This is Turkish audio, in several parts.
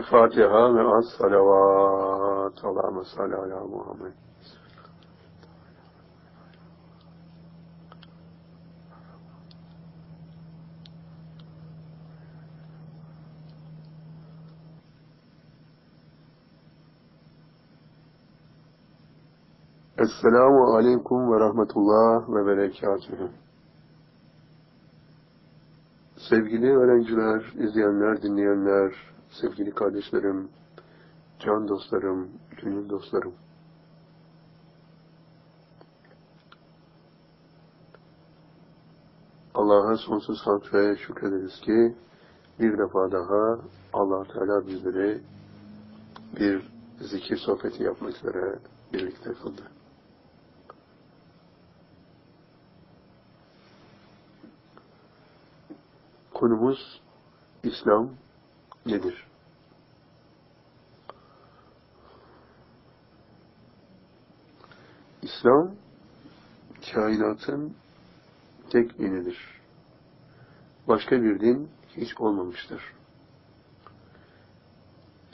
El Fatiha ve as salavat. Allahümme salli ala Muhammed. Esselamu Aleyküm ve Rahmetullah ve Berekatühü. Sevgili öğrenciler, izleyenler, dinleyenler, sevgili kardeşlerim, can dostlarım, gönül dostlarım. Allah'a sonsuz hamd ve şükrederiz ki bir defa daha allah Teala bizleri bir zikir sohbeti yapmak üzere birlikte kıldı. Konumuz İslam nedir? İslam kainatın tek dinidir. Başka bir din hiç olmamıştır.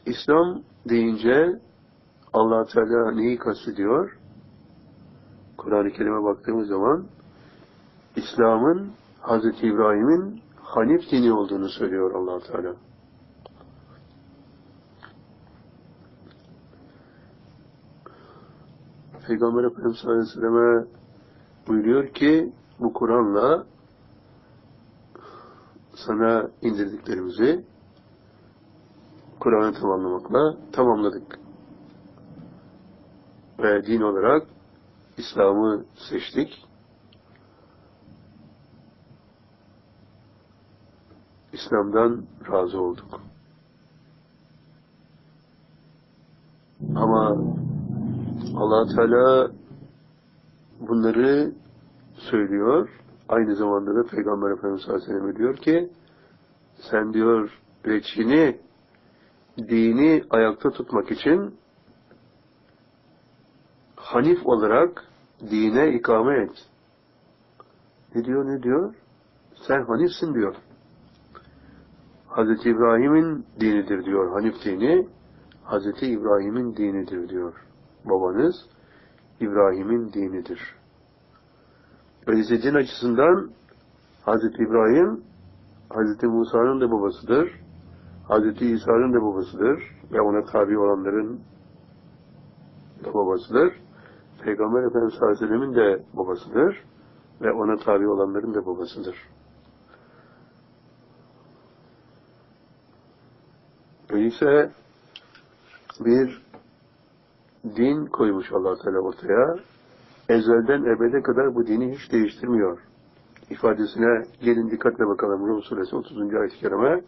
İslam deyince allah Teala neyi kastediyor? Kur'an-ı Kerim'e baktığımız zaman İslam'ın Hz. İbrahim'in Hanif dini olduğunu söylüyor allah Teala. Peygamber Efendimiz Aleyhisselam'a buyuruyor ki bu Kur'an'la sana indirdiklerimizi Kur'an'ı tamamlamakla tamamladık. Ve din olarak İslam'ı seçtik. İslam'dan razı olduk. Ama allah Teala bunları söylüyor. Aynı zamanda da Peygamber Efendimiz Aleyhisselam diyor ki sen diyor reçini dini ayakta tutmak için Hanif olarak dine ikame et. Ne diyor ne diyor? Sen Hanifsin diyor. Hz. İbrahim'in dinidir diyor Hanif dini. Hz. İbrahim'in dinidir diyor. Babanız İbrahim'in dinidir. Öyleyse din açısından Hz. İbrahim Hz. Musa'nın da babasıdır. Hz. İsa'nın da babasıdır. Ve ona tabi olanların da babasıdır. Peygamber Efendimiz Aleyhisselam'ın de babasıdır. Ve ona tabi olanların da babasıdır. Öyleyse bir din koymuş allah Teala ortaya. Ezelden ebede kadar bu dini hiç değiştirmiyor. İfadesine gelin dikkatle bakalım Rum suresi 30. ayet-i kerime.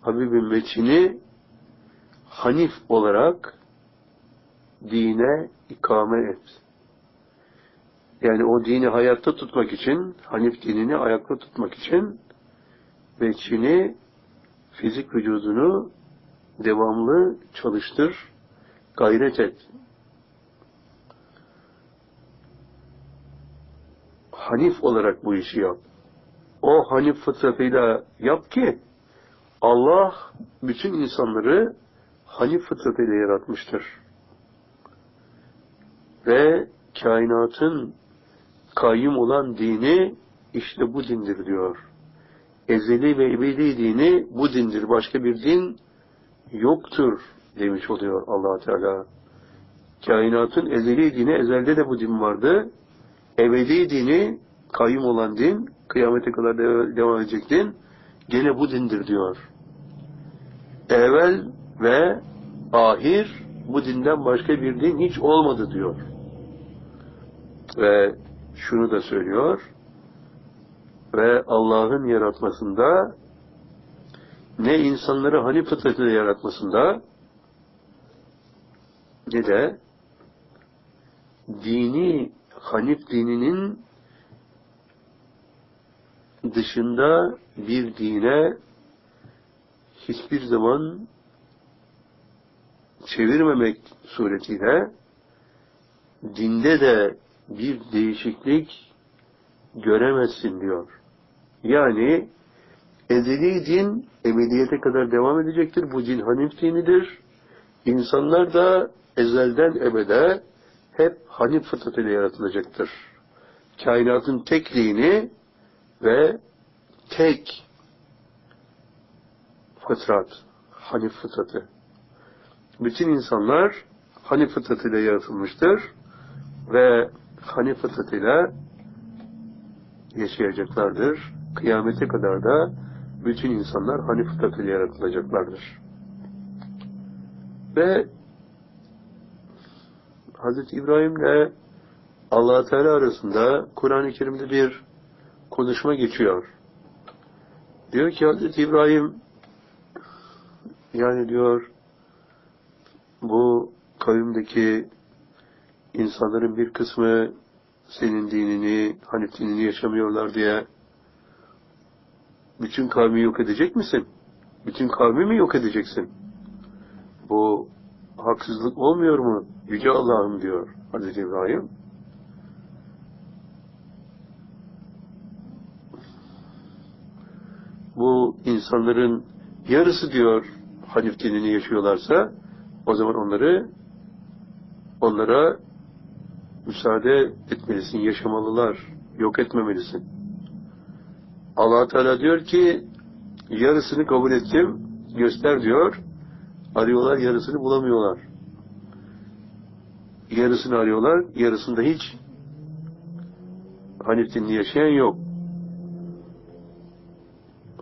Habibin meçini Hanif olarak dine ikame et. Yani o dini hayatta tutmak için, Hanif dinini ayakta tutmak için meçini, fizik vücudunu devamlı çalıştır, gayret et. Hanif olarak bu işi yap. O Hanif fıtratıyla yap ki Allah bütün insanları Hanif fıtratıyla yaratmıştır. Ve kainatın kayyum olan dini işte bu dindir diyor. Ezeli ve ebedi dini bu dindir. Başka bir din yoktur demiş oluyor allah Teala. Kainatın ezeli dini, ezelde de bu din vardı. Ebedi dini, kayyum olan din, kıyamete kadar devam edecek din, gene bu dindir diyor. Evvel ve ahir bu dinden başka bir din hiç olmadı diyor. Ve şunu da söylüyor. Ve Allah'ın yaratmasında ne insanları Hanif fıtratıyla yaratmasında ne de dini Hanif dininin dışında bir dine hiçbir zaman çevirmemek suretiyle dinde de bir değişiklik göremezsin diyor. Yani ezeli din ebediyete kadar devam edecektir. Bu din Hanif dinidir. İnsanlar da ezelden ebede hep Hanif fıtratıyla yaratılacaktır. Kainatın tek dini ve tek fıtrat, Hanif fıtratı. Bütün insanlar Hanif fıtratıyla yaratılmıştır ve Hanif fıtratıyla yaşayacaklardır. Kıyamete kadar da bütün insanlar Hanif fıtratıyla yaratılacaklardır. Ve Hz. İbrahim ile allah Teala arasında Kur'an-ı Kerim'de bir konuşma geçiyor. Diyor ki Hz. İbrahim yani diyor bu kavimdeki insanların bir kısmı senin dinini, Hanif dinini yaşamıyorlar diye bütün kavmi yok edecek misin? Bütün kavmi mi yok edeceksin? Bu haksızlık olmuyor mu? Yüce Allah'ım diyor Hazreti İbrahim. Bu insanların yarısı diyor Hanif dinini yaşıyorlarsa o zaman onları onlara müsaade etmelisin, yaşamalılar, yok etmemelisin. allah Teala diyor ki yarısını kabul ettim, göster diyor. Arıyorlar, yarısını bulamıyorlar. Yarısını arıyorlar, yarısında hiç Hanif yaşayan yok.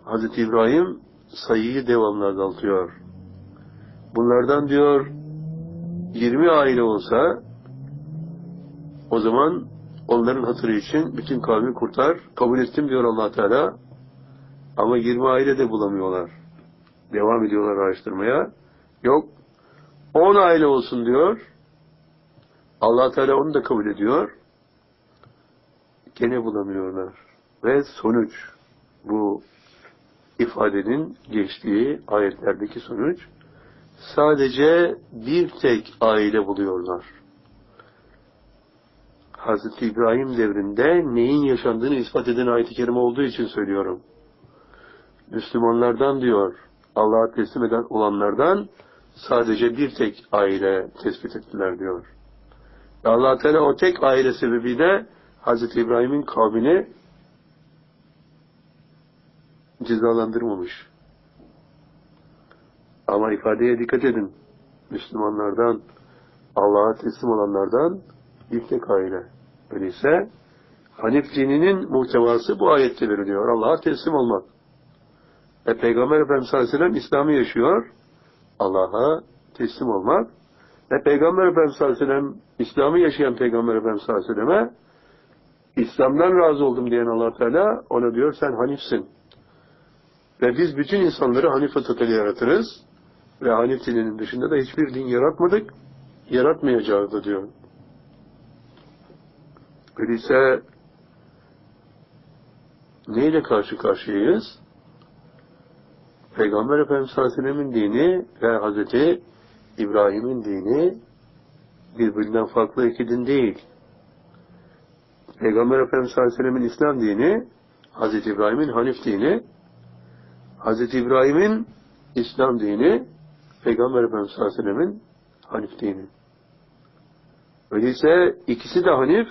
Hazreti İbrahim sayıyı devamlı azaltıyor. Bunlardan diyor 20 aile olsa o zaman onların hatırı için bütün kavmi kurtar. Kabul ettim diyor allah Teala. Ama 20 aile de bulamıyorlar. Devam ediyorlar araştırmaya. Yok. 10 aile olsun diyor. Allah Teala onu da kabul ediyor. Gene bulamıyorlar. Ve sonuç bu ifadenin geçtiği ayetlerdeki sonuç sadece bir tek aile buluyorlar. Hazreti İbrahim devrinde neyin yaşandığını ispat eden ayet-i kerime olduğu için söylüyorum. Müslümanlardan diyor, Allah'a teslim eden olanlardan sadece bir tek aile tespit ettiler diyor. Allah Teala o tek aile sebebiyle Hazreti İbrahim'in kavmini cezalandırmamış. Ama ifadeye dikkat edin. Müslümanlardan, Allah'a teslim olanlardan bir tek aile. Öyleyse Hanif dininin muhtevası bu ayette veriliyor. Allah'a teslim olmak. E Peygamber Efendimiz sallallahu aleyhi ve sellem İslam'ı yaşıyor. Allah'a teslim olmak. Ve Peygamber Efendimiz sallallahu aleyhi ve sellem İslam'ı yaşayan Peygamber Efendimiz sallallahu aleyhi ve selleme İslam'dan razı oldum diyen allah Teala ona diyor sen Hanifsin. Ve biz bütün insanları Hanif fıtratıyla yaratırız. Ve Hanif dininin dışında da hiçbir din yaratmadık. Yaratmayacağız da diyor. Öyleyse neyle karşı karşıyayız? Peygamber Efendimiz sallallahu aleyhi ve sellem'in dini ve Hazreti İbrahim'in dini birbirinden farklı iki din değil. Peygamber Efendimiz sallallahu aleyhi ve sellem'in İslam dini, Hazreti İbrahim'in Hanif dini, Hazreti İbrahim'in İslam dini, Peygamber Efendimiz sallallahu aleyhi ve sellem'in Hanif dini. Öyleyse ikisi de Hanif,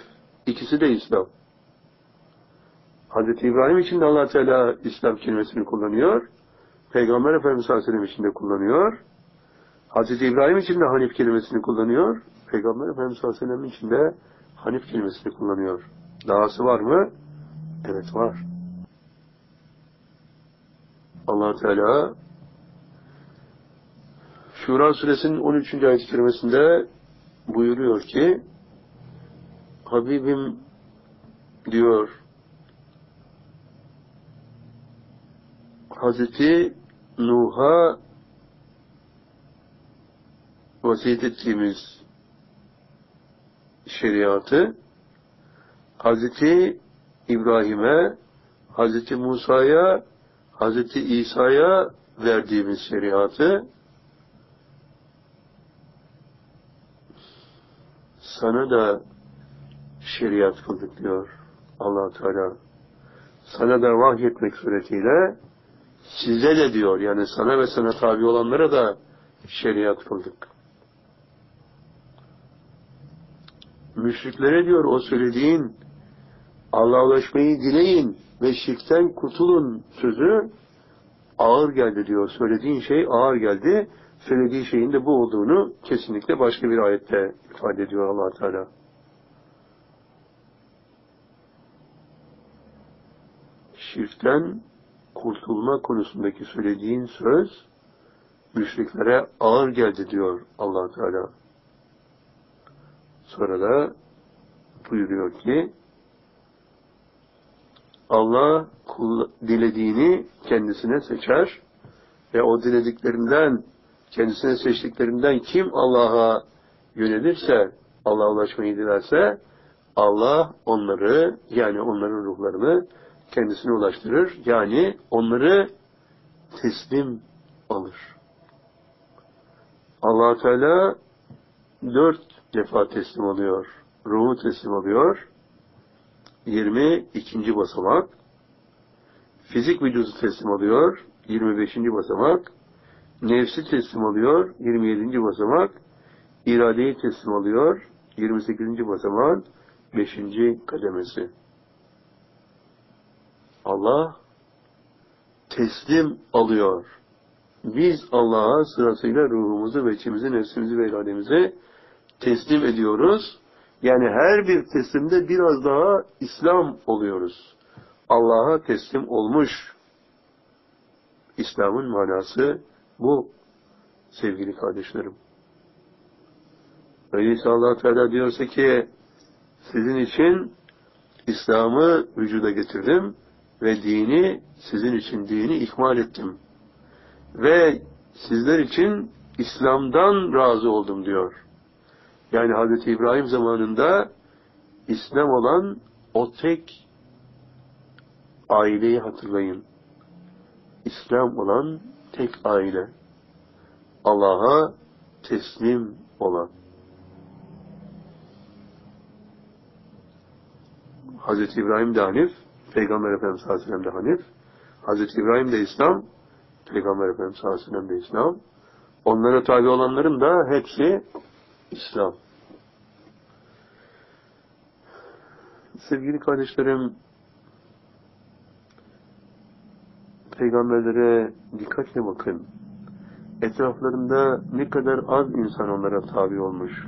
ikisi de İslam. Hazreti İbrahim için de allah Teala İslam kelimesini kullanıyor. Peygamber Efendimiz sallallahu aleyhi ve sellem için de kullanıyor. Hazreti İbrahim için de Hanif kelimesini kullanıyor. Peygamber Efendimiz sallallahu aleyhi ve sellem için de Hanif kelimesini kullanıyor. Dahası var mı? Evet var. allah Teala Şura suresinin 13. ayet-i kerimesinde buyuruyor ki Habibim diyor Hazreti Nuh'a vasiyet ettiğimiz şeriatı Hazreti İbrahim'e, Hazreti Musa'ya, Hazreti İsa'ya verdiğimiz şeriatı sana da şeriat kıldık diyor allah Teala. Sana da vahyetmek suretiyle size de diyor yani sana ve sana tabi olanlara da şeriat kıldık. Müşriklere diyor o söylediğin Allah'a ulaşmayı dileyin ve şirkten kurtulun sözü ağır geldi diyor. Söylediğin şey ağır geldi. Söylediği şeyin de bu olduğunu kesinlikle başka bir ayette ifade ediyor allah Teala. Şirkten kurtulma konusundaki söylediğin söz müşriklere ağır geldi diyor allah Teala. Sonra da buyuruyor ki Allah dilediğini kendisine seçer ve o dilediklerinden kendisine seçtiklerinden kim Allah'a yönelirse Allah'a ulaşmayı dilerse Allah onları yani onların ruhlarını kendisine ulaştırır. Yani onları teslim alır. allah Teala dört defa teslim alıyor. Ruhu teslim alıyor. 22. basamak. Fizik vücudu teslim alıyor. 25. basamak. Nefsi teslim alıyor. 27. basamak. İradeyi teslim alıyor. 28. basamak. 5. kademesi. Allah teslim alıyor. Biz Allah'a sırasıyla ruhumuzu ve içimizi, nefsimizi ve irademizi teslim ediyoruz. Yani her bir teslimde biraz daha İslam oluyoruz. Allah'a teslim olmuş. İslam'ın manası bu sevgili kardeşlerim. Öyleyse allah Teala diyorsa ki sizin için İslam'ı vücuda getirdim ve dini sizin için dini ikmal ettim. Ve sizler için İslam'dan razı oldum diyor. Yani Hz. İbrahim zamanında İslam olan o tek aileyi hatırlayın. İslam olan tek aile. Allah'a teslim olan. Hz. İbrahim de Hanif, Peygamber Efendimiz sallallahu aleyhi ve sellem de Hanif, Hz. İbrahim de İslam, Peygamber Efendimiz sallallahu aleyhi ve sellem de İslam, onlara tabi olanların da hepsi İslam. Sevgili kardeşlerim, peygamberlere dikkatle bakın. Etraflarında ne kadar az insan onlara tabi olmuş.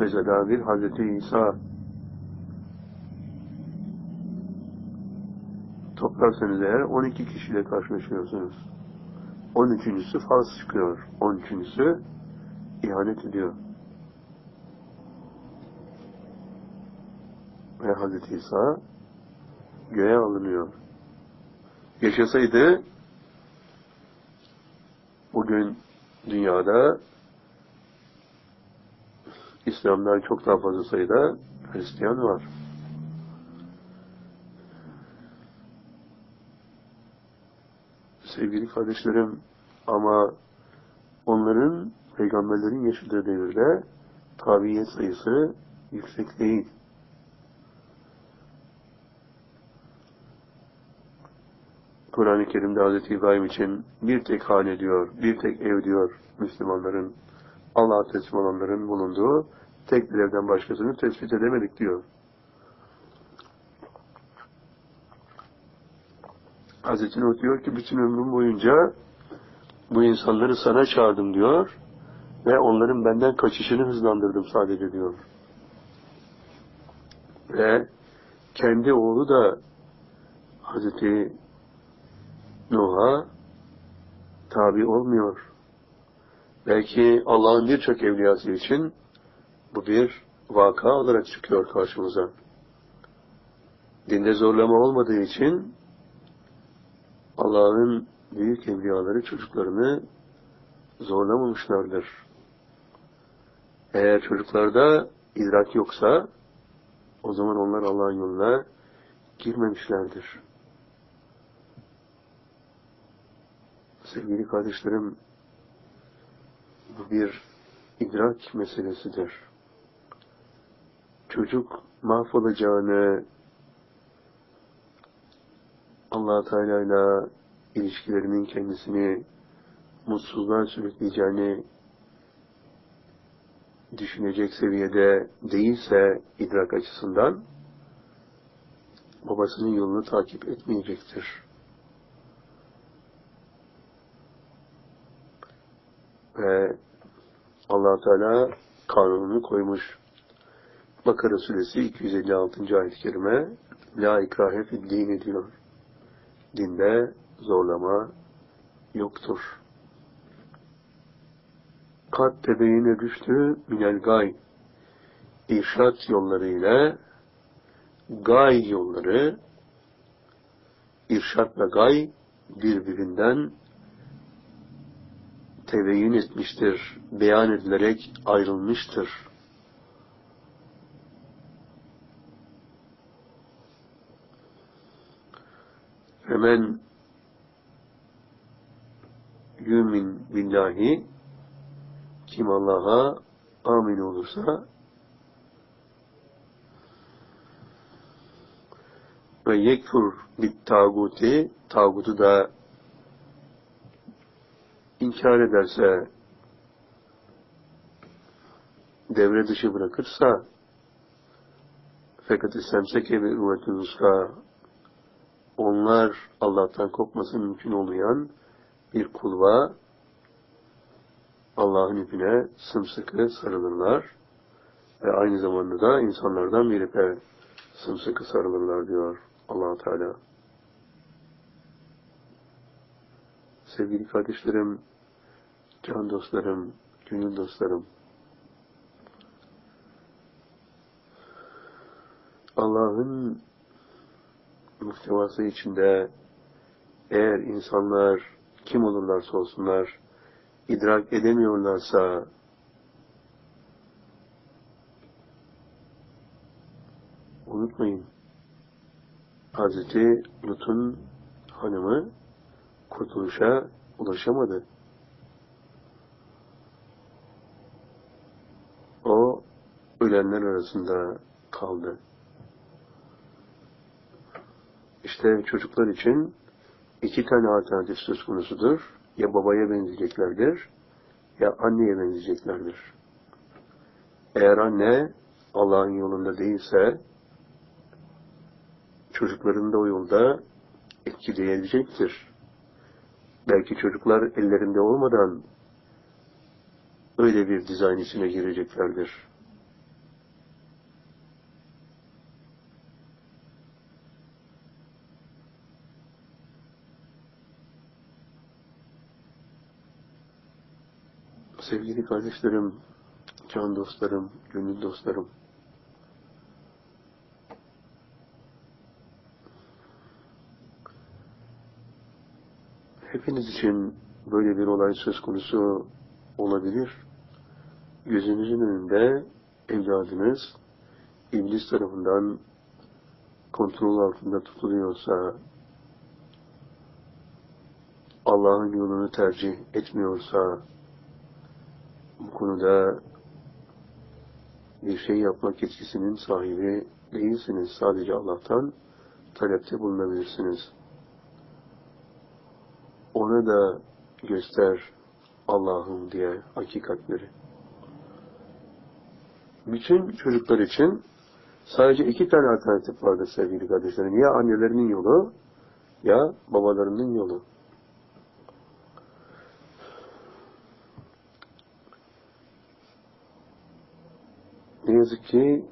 Mesela bir Hazreti İsa toplarsanız eğer 12 kişiyle karşılaşıyorsunuz. 13.sü faz çıkıyor. 13.sü ihanet ediyor. Ve Hazreti İsa göğe alınıyor. Yaşasaydı bugün dünyada İslam'dan çok daha fazla sayıda Hristiyan var. Sevgili kardeşlerim ama onların peygamberlerin yaşadığı devirde tabiyet sayısı yüksek değil. Kur'an-ı Kerim'de Hz. İbrahim için bir tek hane diyor, bir tek ev diyor Müslümanların, Allah'a teslim olanların bulunduğu tek bir evden başkasını tespit edemedik diyor. Hz. Nuh diyor ki bütün ömrüm boyunca bu insanları sana çağırdım diyor ve onların benden kaçışını hızlandırdım sadece diyor. Ve kendi oğlu da Hazreti Nuh'a tabi olmuyor. Belki Allah'ın birçok evliyası için bu bir vaka olarak çıkıyor karşımıza. Dinde zorlama olmadığı için Allah'ın büyük evliyaları çocuklarını zorlamamışlardır. Eğer çocuklarda idrak yoksa o zaman onlar Allah'ın yoluna girmemişlerdir. Sevgili kardeşlerim, bu bir idrak meselesidir. Çocuk mahvolacağını allah Teala ile ilişkilerinin kendisini mutsuzluğa sürükleyeceğini düşünecek seviyede değilse idrak açısından babasının yolunu takip etmeyecektir. Ve allah Teala kanununu koymuş. Bakara suresi 256. ayet-i kerime La ikrahe fid diyor. Dinde zorlama yoktur. Kat tebeyine düştü minel gay. İrşat yollarıyla gay yolları irşat ve gay birbirinden tebeyin etmiştir, beyan edilerek ayrılmıştır. Hemen yümin billahi kim Allah'a amin olursa ve yekfur bit tağuti tağutu da inkar ederse devre dışı bırakırsa fakat istemseke ve üvetü onlar Allah'tan kopması mümkün olmayan bir kulva Allah'ın ipine sımsıkı sarılırlar ve aynı zamanda da insanlardan bir ipe sımsıkı sarılırlar diyor allah Teala. Sevgili kardeşlerim, can dostlarım, gönül dostlarım, Allah'ın muhtevası içinde eğer insanlar kim olurlarsa olsunlar idrak edemiyorlarsa unutmayın Hazreti Lut'un hanımı kurtuluşa ulaşamadı. O ölenler arasında kaldı. İşte çocuklar için iki tane alternatif söz konusudur. Ya babaya benzeyeceklerdir ya anneye benzeyeceklerdir. Eğer anne Allah'ın yolunda değilse çocukların da o yolda etkileyebilecektir. Belki çocuklar ellerinde olmadan öyle bir dizayn içine gireceklerdir. Sevgili kardeşlerim, can dostlarım, gönül dostlarım, hepiniz için böyle bir olay söz konusu olabilir. Gözünüzün önünde evladınız iblis tarafından kontrol altında tutuluyorsa, Allah'ın yolunu tercih etmiyorsa, bu konuda bir şey yapmak yetkisinin sahibi değilsiniz. Sadece Allah'tan talepte bulunabilirsiniz. Ona da göster Allah'ım diye hakikatleri. Bütün çocuklar için sadece iki tane alternatif vardır sevgili kardeşlerim. Ya annelerinin yolu ya babalarının yolu. Yazık ki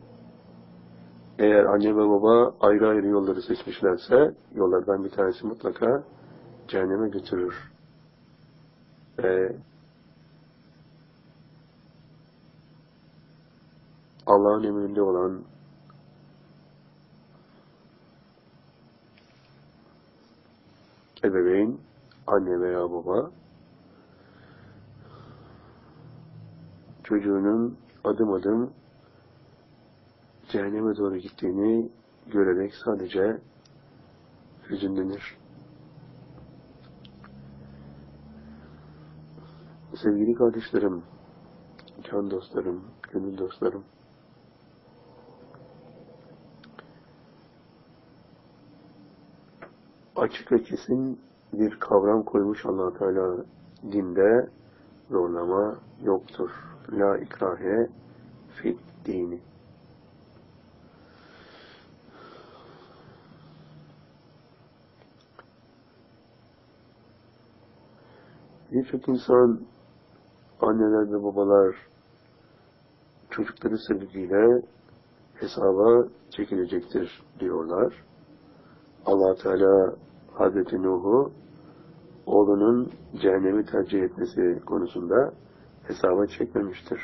eğer anne ve baba ayrı ayrı yolları seçmişlerse yollardan bir tanesi mutlaka cehenneme götürür. Ve Allah'ın emrinde olan ebeveyn, anne veya baba çocuğunun adım adım cehenneme doğru gittiğini görerek sadece hüzünlenir. Sevgili kardeşlerim, can dostlarım, gönül dostlarım, açık ve kesin bir kavram koymuş allah Teala dinde zorlama yoktur. La ikrahe fit dini. Birçok insan, anneler ve babalar çocukları sebebiyle hesaba çekilecektir diyorlar. allah Teala Hazreti Nuh'u oğlunun cehennemi tercih etmesi konusunda hesaba çekmemiştir.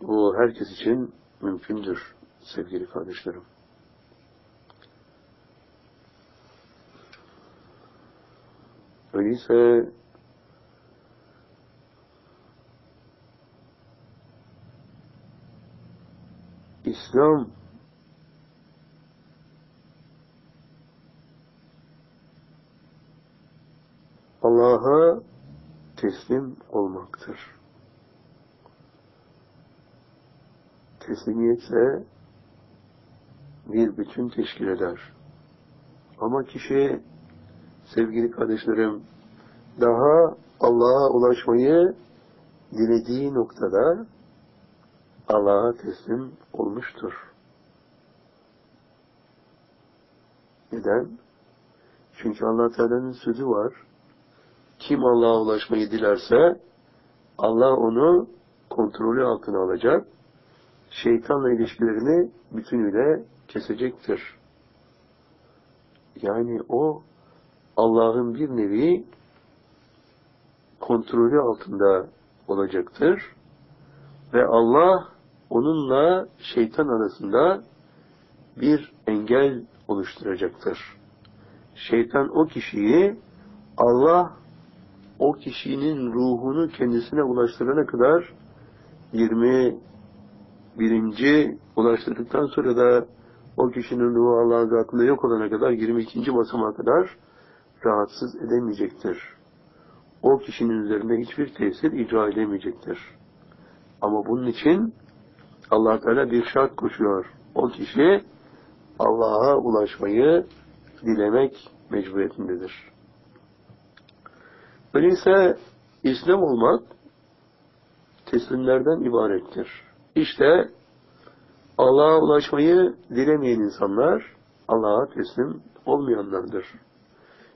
Bu herkes için mümkündür sevgili kardeşlerim. Öyleyse İslam Allah'a teslim olmaktır. Teslimiyetse bir bütün teşkil eder. Ama kişi sevgili kardeşlerim daha Allah'a ulaşmayı dilediği noktada Allah'a teslim olmuştur. Neden? Çünkü allah Teala'nın sözü var. Kim Allah'a ulaşmayı dilerse Allah onu kontrolü altına alacak, şeytanla ilişkilerini bütünüyle kesecektir. Yani o Allah'ın bir nevi kontrolü altında olacaktır ve Allah onunla şeytan arasında bir engel oluşturacaktır. Şeytan o kişiyi Allah o kişinin ruhunu kendisine ulaştırana kadar 21. ulaştırdıktan sonra da o kişinin ruhu Allah'ın zatında yok olana kadar 22. basamağa kadar rahatsız edemeyecektir. O kişinin üzerinde hiçbir tesir icra edemeyecektir. Ama bunun için allah Teala bir şart koşuyor. O kişi Allah'a ulaşmayı dilemek mecburiyetindedir. Öyleyse İslam olmak teslimlerden ibarettir. İşte Allah'a ulaşmayı dilemeyen insanlar Allah'a teslim olmayanlardır.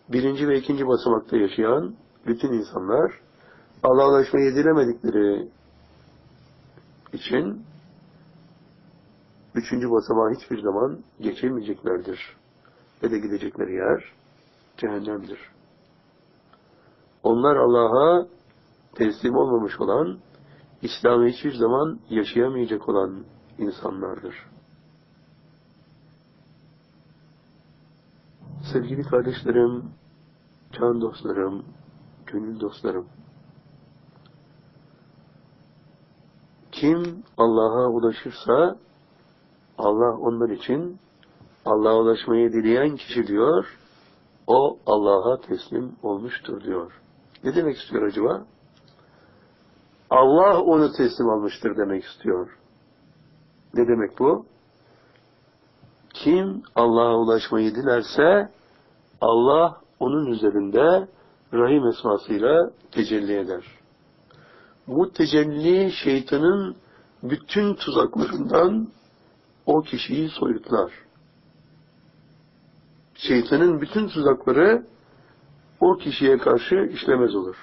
Birinci ve ikinci basamakta yaşayan bütün insanlar Allah'a ulaşmayı dilemedikleri için üçüncü basamağa hiçbir zaman geçemeyeceklerdir. Ve de gidecekleri yer cehennemdir. Onlar Allah'a teslim olmamış olan, İslam'ı hiçbir zaman yaşayamayacak olan insanlardır. Sevgili kardeşlerim, can dostlarım, gönül dostlarım, kim Allah'a ulaşırsa Allah onlar için Allah'a ulaşmayı dileyen kişi diyor, o Allah'a teslim olmuştur diyor. Ne demek istiyor acaba? Allah onu teslim almıştır demek istiyor. Ne demek bu? Kim Allah'a ulaşmayı dilerse Allah onun üzerinde Rahim esmasıyla tecelli eder. Bu tecelli şeytanın bütün tuzaklarından o kişiyi soyutlar. Şeytanın bütün tuzakları o kişiye karşı işlemez olur.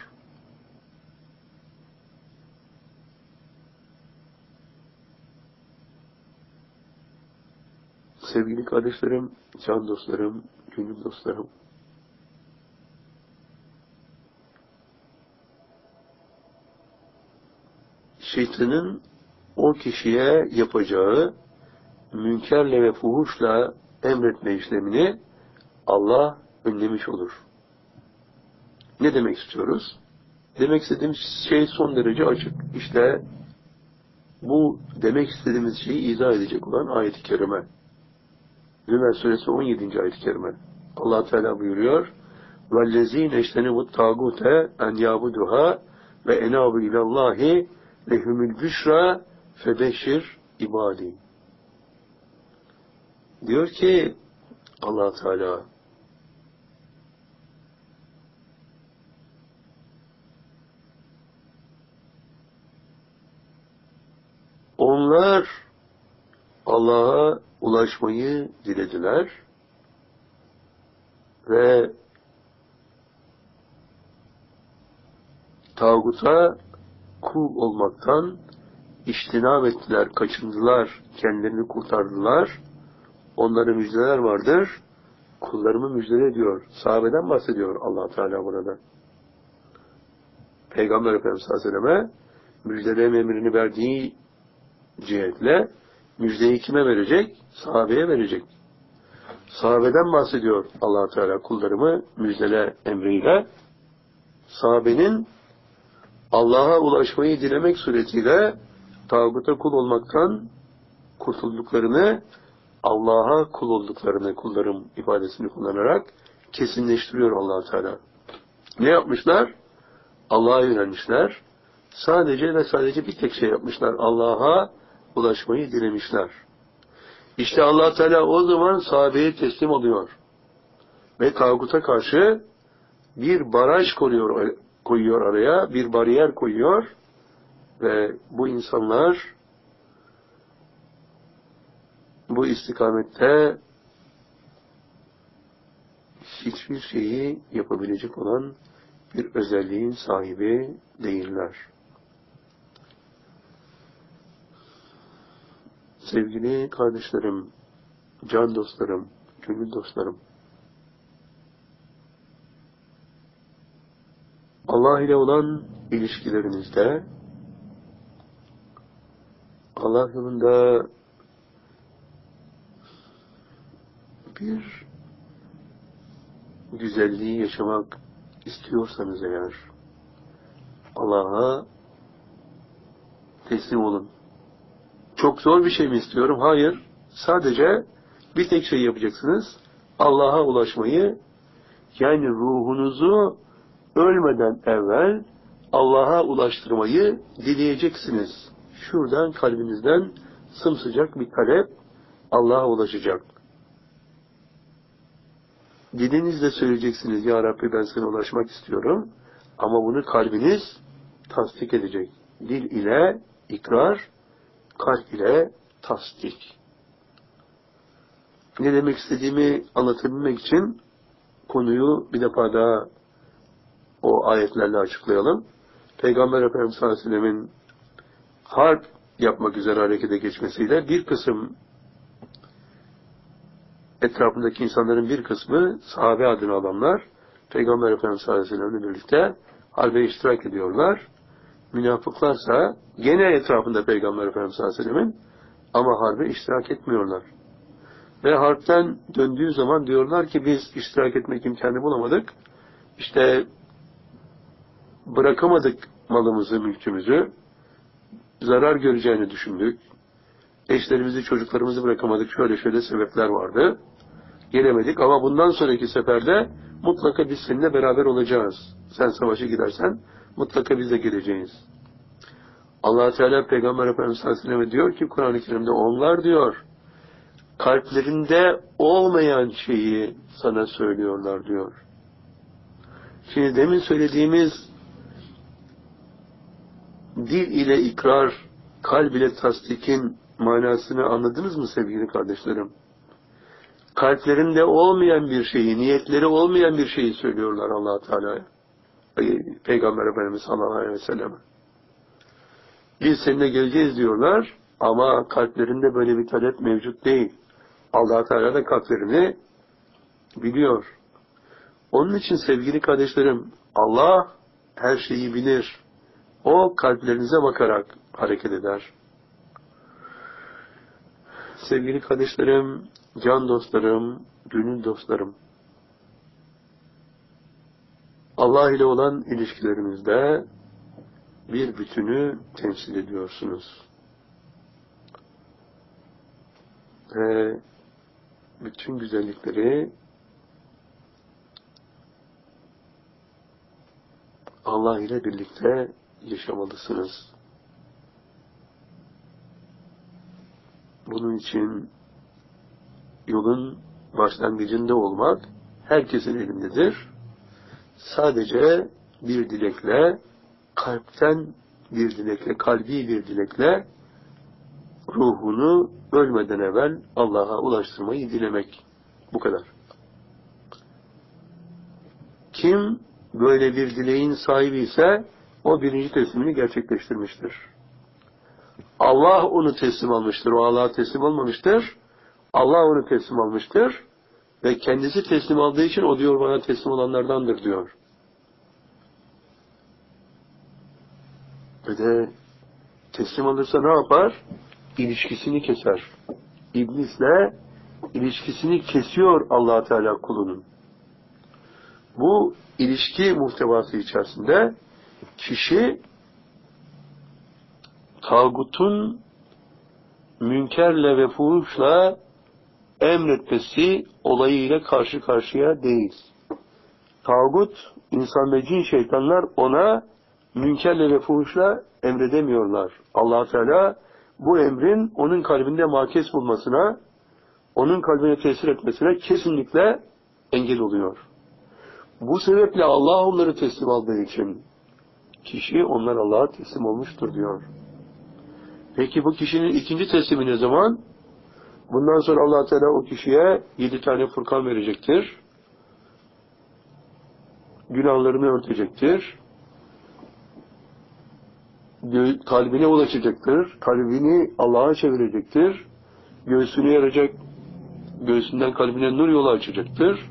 Sevgili kardeşlerim, can dostlarım, gönül dostlarım, şeytanın o kişiye yapacağı münkerle ve fuhuşla emretme işlemini Allah önlemiş olur. Ne demek istiyoruz? Demek istediğimiz şey son derece açık. İşte bu demek istediğimiz şeyi izah edecek olan ayet-i kerime. Zümer suresi 17. ayet-i kerime. allah Teala buyuruyor وَالَّذ۪ينَ اَجْتَنِبُ التَّاغُوتَ اَنْ يَعْبُدُهَا وَاَنَابُ اِلَى اللّٰهِ lehumül büşra febeşir ibadi. Diyor ki allah Teala onlar Allah'a ulaşmayı dilediler ve tağuta kul olmaktan iştinab ettiler, kaçındılar, kendilerini kurtardılar. Onların müjdeler vardır. Kullarımı müjdele diyor. Sahabeden bahsediyor allah Teala burada. Peygamber Efendimiz Aleyhisselam'a müjdeleme emrini verdiği cihetle müjdeyi kime verecek? Sahabeye verecek. Sahabeden bahsediyor allah Teala kullarımı müjdele emriyle. Sahabenin Allah'a ulaşmayı dilemek suretiyle tağuta kul olmaktan kurtulduklarını, Allah'a kul olduklarını kullarım ifadesini kullanarak kesinleştiriyor allah Teala. Ne yapmışlar? Allah'a yönelmişler. Sadece ve sadece bir tek şey yapmışlar. Allah'a ulaşmayı dilemişler. İşte allah Teala o zaman sahabeye teslim oluyor. Ve tağuta karşı bir baraj koyuyor, koyuyor araya, bir bariyer koyuyor ve bu insanlar bu istikamette hiçbir şeyi yapabilecek olan bir özelliğin sahibi değiller. Sevgili kardeşlerim, can dostlarım, gönül dostlarım, Allah ile olan ilişkilerinizde Allah yolunda bir güzelliği yaşamak istiyorsanız eğer Allah'a teslim olun. Çok zor bir şey mi istiyorum? Hayır. Sadece bir tek şey yapacaksınız. Allah'a ulaşmayı yani ruhunuzu ölmeden evvel Allah'a ulaştırmayı dileyeceksiniz. Şuradan kalbinizden sımsıcak bir talep Allah'a ulaşacak. Dilinizle söyleyeceksiniz Ya Rabbi ben sana ulaşmak istiyorum. Ama bunu kalbiniz tasdik edecek. Dil ile ikrar, kalp ile tasdik. Ne demek istediğimi anlatabilmek için konuyu bir defa daha o ayetlerle açıklayalım. Peygamber Efendimiz sallallahu aleyhi ve sellemin harp yapmak üzere harekete geçmesiyle bir kısım etrafındaki insanların bir kısmı sahabe adını alanlar Peygamber Efendimiz sallallahu aleyhi ve sellemle birlikte harbe iştirak ediyorlar. Münafıklarsa gene etrafında Peygamber Efendimiz sallallahu aleyhi ve sellemin ama harbe iştirak etmiyorlar. Ve harpten döndüğü zaman diyorlar ki biz iştirak etmek imkanı bulamadık. İşte bırakamadık malımızı, mülkümüzü. Zarar göreceğini düşündük. Eşlerimizi, çocuklarımızı bırakamadık. Şöyle şöyle sebepler vardı. Gelemedik ama bundan sonraki seferde mutlaka biz seninle beraber olacağız. Sen savaşa gidersen mutlaka biz de geleceğiz. allah Teala Peygamber Efendimiz Aleyhisselam'a diyor ki Kur'an-ı Kerim'de onlar diyor kalplerinde olmayan şeyi sana söylüyorlar diyor. Şimdi demin söylediğimiz dil ile ikrar, kalb ile tasdikin manasını anladınız mı sevgili kardeşlerim? Kalplerinde olmayan bir şeyi, niyetleri olmayan bir şeyi söylüyorlar allah Teala'ya. Peygamber Efendimiz sallallahu aleyhi ve sellem. Biz seninle geleceğiz diyorlar ama kalplerinde böyle bir talep mevcut değil. allah Teala da kalplerini biliyor. Onun için sevgili kardeşlerim Allah her şeyi bilir. O kalplerinize bakarak hareket eder. Sevgili kardeşlerim, can dostlarım, gönül dostlarım, Allah ile olan ilişkilerinizde bir bütünü temsil ediyorsunuz. Ve bütün güzellikleri Allah ile birlikte yaşamalısınız. Bunun için yolun başlangıcında olmak herkesin elindedir. Sadece bir dilekle, kalpten bir dilekle, kalbi bir dilekle ruhunu ölmeden evvel Allah'a ulaştırmayı dilemek. Bu kadar. Kim böyle bir dileğin sahibi ise o birinci teslimini gerçekleştirmiştir. Allah onu teslim almıştır. O Allah'a teslim olmamıştır. Allah onu teslim almıştır. Ve kendisi teslim aldığı için o diyor bana teslim olanlardandır diyor. Ve de teslim alırsa ne yapar? İlişkisini keser. İblisle ilişkisini kesiyor allah Teala kulunun. Bu ilişki muhtevası içerisinde kişi tağutun münkerle ve fuhuşla emretmesi olayıyla karşı karşıya değil. Tağut, insan ve cin şeytanlar ona münkerle ve fuhuşla emredemiyorlar. allah Teala bu emrin onun kalbinde makes bulmasına, onun kalbine tesir etmesine kesinlikle engel oluyor. Bu sebeple Allah onları teslim aldığı için kişi onlar Allah'a teslim olmuştur diyor. Peki bu kişinin ikinci teslimi ne zaman? Bundan sonra allah Teala o kişiye yedi tane furkan verecektir. Günahlarını örtecektir. Kalbine ulaşacaktır. Kalbini Allah'a çevirecektir. Göğsünü yaracak, göğsünden kalbine nur yolu açacaktır.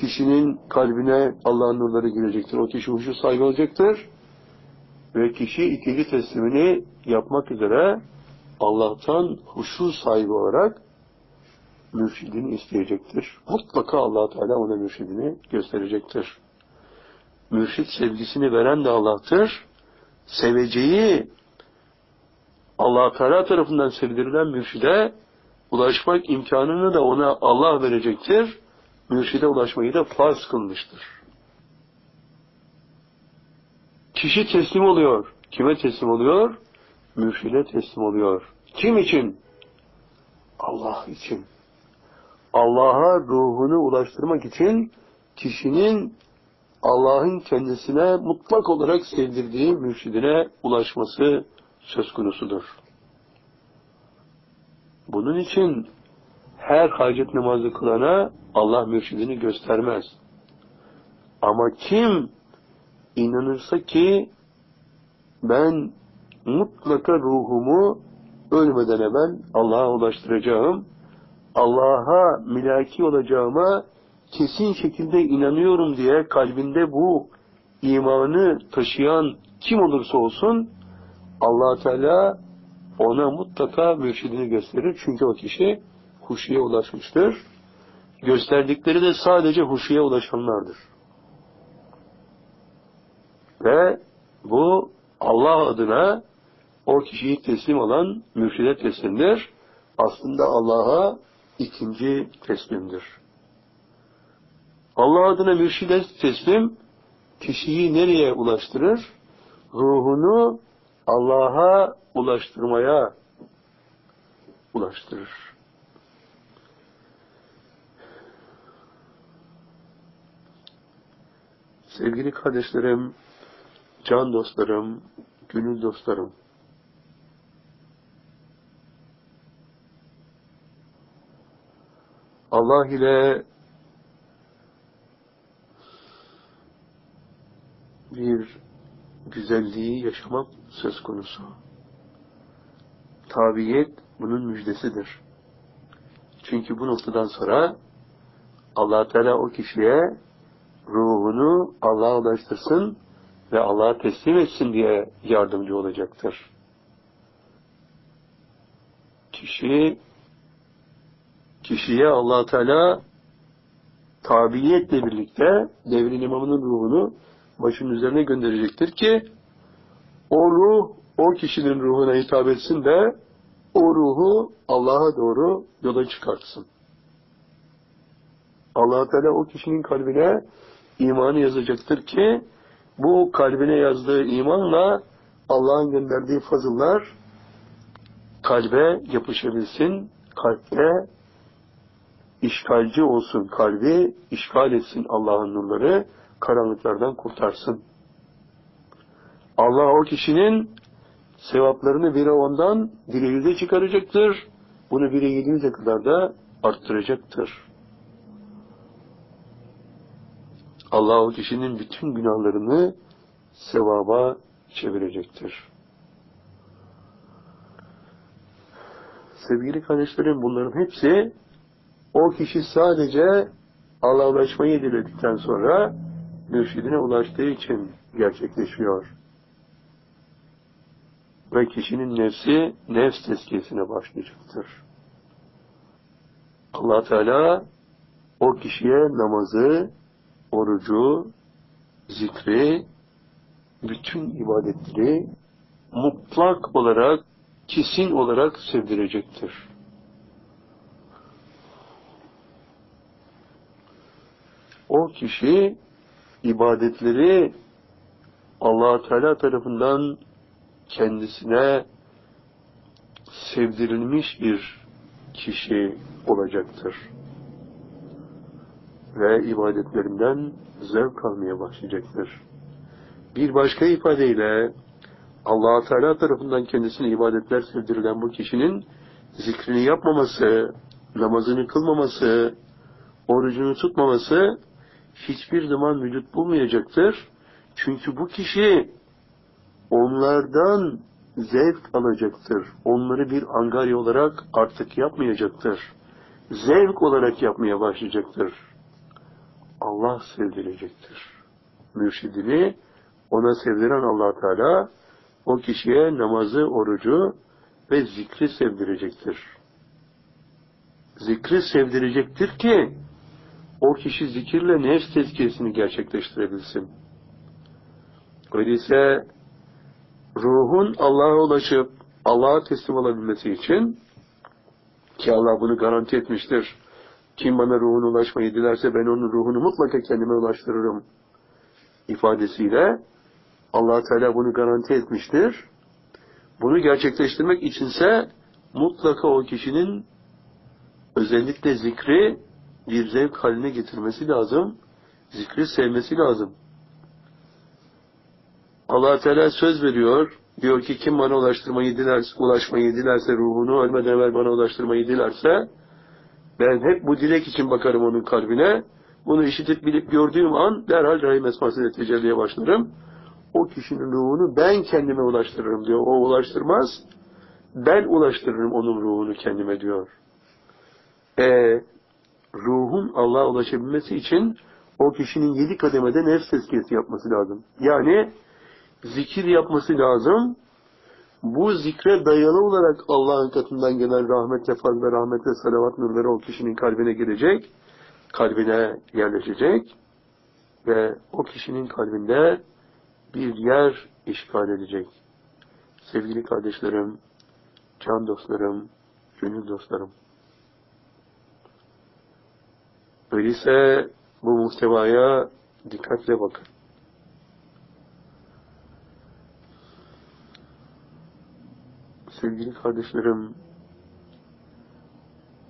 Kişinin kalbine Allah'ın nurları girecektir. O kişi huşu sahibi olacaktır. Ve kişi ikinci teslimini yapmak üzere Allah'tan huşu sahibi olarak mürşidini isteyecektir. Mutlaka allah Teala ona mürşidini gösterecektir. Mürşid sevgisini veren de Allah'tır. Seveceği allah Teala tarafından sevdirilen mürşide ulaşmak imkanını da ona Allah verecektir. Mürşide ulaşmayı da farz kılmıştır. Kişi teslim oluyor. Kime teslim oluyor? Mürşide teslim oluyor. Kim için? Allah için. Allah'a ruhunu ulaştırmak için kişinin Allah'ın kendisine mutlak olarak sevdirdiği mürşidine ulaşması söz konusudur. Bunun için her hacet namazı kılana Allah mürşidini göstermez. Ama kim inanırsa ki ben mutlaka ruhumu ölmeden evvel Allah'a ulaştıracağım, Allah'a milaki olacağıma kesin şekilde inanıyorum diye kalbinde bu imanı taşıyan kim olursa olsun allah Teala ona mutlaka mürşidini gösterir. Çünkü o kişi huşuya ulaşmıştır. Gösterdikleri de sadece huşuya ulaşanlardır. Ve bu Allah adına o kişiyi teslim olan mürşide teslimdir. Aslında Allah'a ikinci teslimdir. Allah adına mürşide teslim kişiyi nereye ulaştırır? Ruhunu Allah'a ulaştırmaya ulaştırır. Sevgili kardeşlerim, can dostlarım, gönül dostlarım, Allah ile bir güzelliği yaşamak söz konusu. Tabiyet bunun müjdesidir. Çünkü bu noktadan sonra allah Teala o kişiye ruhunu Allah'a ulaştırsın ve Allah'a teslim etsin diye yardımcı olacaktır. Kişi kişiye allah Teala tabiiyetle birlikte devrin imamının ruhunu başının üzerine gönderecektir ki o ruh o kişinin ruhuna hitap etsin de o ruhu Allah'a doğru yola çıkartsın. allah Teala o kişinin kalbine imanı yazacaktır ki bu kalbine yazdığı imanla Allah'ın gönderdiği fazıllar kalbe yapışabilsin, kalpte işgalci olsun kalbi, işgal etsin Allah'ın nurları, karanlıklardan kurtarsın. Allah o kişinin sevaplarını bire ondan bire yüze çıkaracaktır. Bunu bire yedi kadar da arttıracaktır. Allah o kişinin bütün günahlarını sevaba çevirecektir. Sevgili kardeşlerim bunların hepsi o kişi sadece Allah'a ulaşmayı diledikten sonra mürşidine ulaştığı için gerçekleşiyor. Ve kişinin nefsi nefs tezkiyesine başlayacaktır. allah Teala o kişiye namazı, orucu, zikri, bütün ibadetleri mutlak olarak, kesin olarak sevdirecektir. O kişi ibadetleri allah Teala tarafından kendisine sevdirilmiş bir kişi olacaktır. Ve ibadetlerinden zevk almaya başlayacaktır. Bir başka ifadeyle allah Teala tarafından kendisine ibadetler sevdirilen bu kişinin zikrini yapmaması, namazını kılmaması, orucunu tutmaması hiçbir zaman vücut bulmayacaktır. Çünkü bu kişi onlardan zevk alacaktır. Onları bir angarya olarak artık yapmayacaktır. Zevk olarak yapmaya başlayacaktır. Allah sevdirecektir. Mürşidini ona sevdiren allah Teala o kişiye namazı, orucu ve zikri sevdirecektir. Zikri sevdirecektir ki o kişi zikirle nefs tezkiyesini gerçekleştirebilsin. Öyleyse ruhun Allah'a ulaşıp Allah'a teslim olabilmesi için ki Allah bunu garanti etmiştir. Kim bana ruhuna ulaşmayı dilerse ben onun ruhunu mutlaka kendime ulaştırırım ifadesiyle allah Teala bunu garanti etmiştir. Bunu gerçekleştirmek içinse mutlaka o kişinin özellikle zikri bir zevk haline getirmesi lazım. Zikri sevmesi lazım allah Teala söz veriyor. Diyor ki kim bana ulaştırmayı dilerse, ulaşmayı dilerse ruhunu ölmeden evvel bana ulaştırmayı dilerse ben hep bu dilek için bakarım onun kalbine. Bunu işitip bilip gördüğüm an derhal rahim esmasıyla tecelliye başlarım. O kişinin ruhunu ben kendime ulaştırırım diyor. O ulaştırmaz. Ben ulaştırırım onun ruhunu kendime diyor. E, ruhun Allah'a ulaşabilmesi için o kişinin yedi kademede nefs tezkiyesi yapması lazım. Yani zikir yapması lazım. Bu zikre dayalı olarak Allah'ın katından gelen rahmetle, fazla ve rahmet ve salavat nurları o kişinin kalbine girecek, kalbine yerleşecek ve o kişinin kalbinde bir yer işgal edecek. Sevgili kardeşlerim, can dostlarım, gönül dostlarım. Öyleyse bu muhtevaya dikkatle bakın. sevgili kardeşlerim,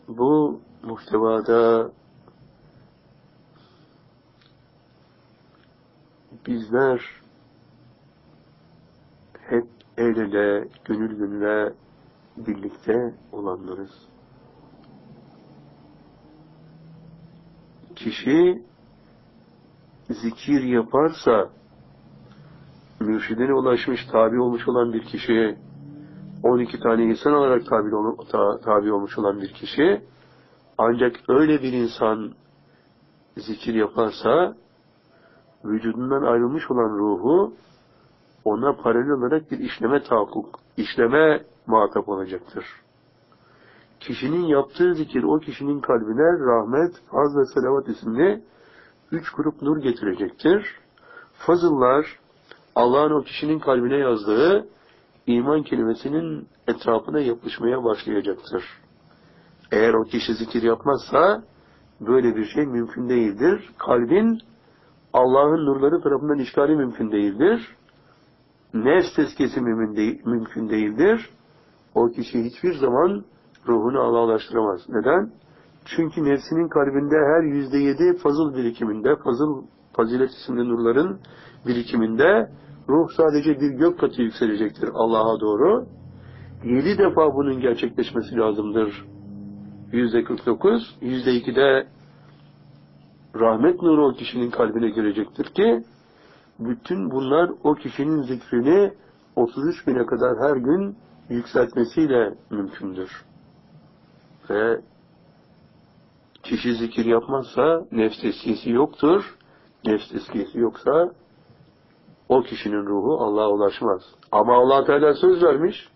bu muhtevada bizler hep el ele, gönül gönüle birlikte olanlarız. Kişi zikir yaparsa, mürşidine ulaşmış, tabi olmuş olan bir kişi, 12 tane insan olarak tabi, tabi olmuş olan bir kişi ancak öyle bir insan zikir yaparsa vücudundan ayrılmış olan ruhu ona paralel olarak bir işleme tahakkuk, işleme muhatap olacaktır. Kişinin yaptığı zikir o kişinin kalbine rahmet, faz ve selavat isimli üç grup nur getirecektir. Fazıllar Allah'ın o kişinin kalbine yazdığı iman kelimesinin etrafına yapışmaya başlayacaktır. Eğer o kişi zikir yapmazsa böyle bir şey mümkün değildir. Kalbin Allah'ın nurları tarafından işgali mümkün değildir. Nefs tezkiyesi mümkün değildir. O kişi hiçbir zaman ruhunu Allah'laştıramaz. Neden? Çünkü nefsinin kalbinde her yüzde yedi fazıl birikiminde, fazıl fazilet isimli nurların birikiminde ruh sadece bir gök katı yükselecektir Allah'a doğru. Yedi defa bunun gerçekleşmesi lazımdır. Yüzde 49, yüzde ikide rahmet nuru o kişinin kalbine girecektir ki bütün bunlar o kişinin zikrini 33 bine kadar her gün yükseltmesiyle mümkündür. Ve kişi zikir yapmazsa nefs teskisi yoktur. Nefs teskisi yoksa o kişinin ruhu Allah'a ulaşmaz. Ama allah Teala söz vermiş.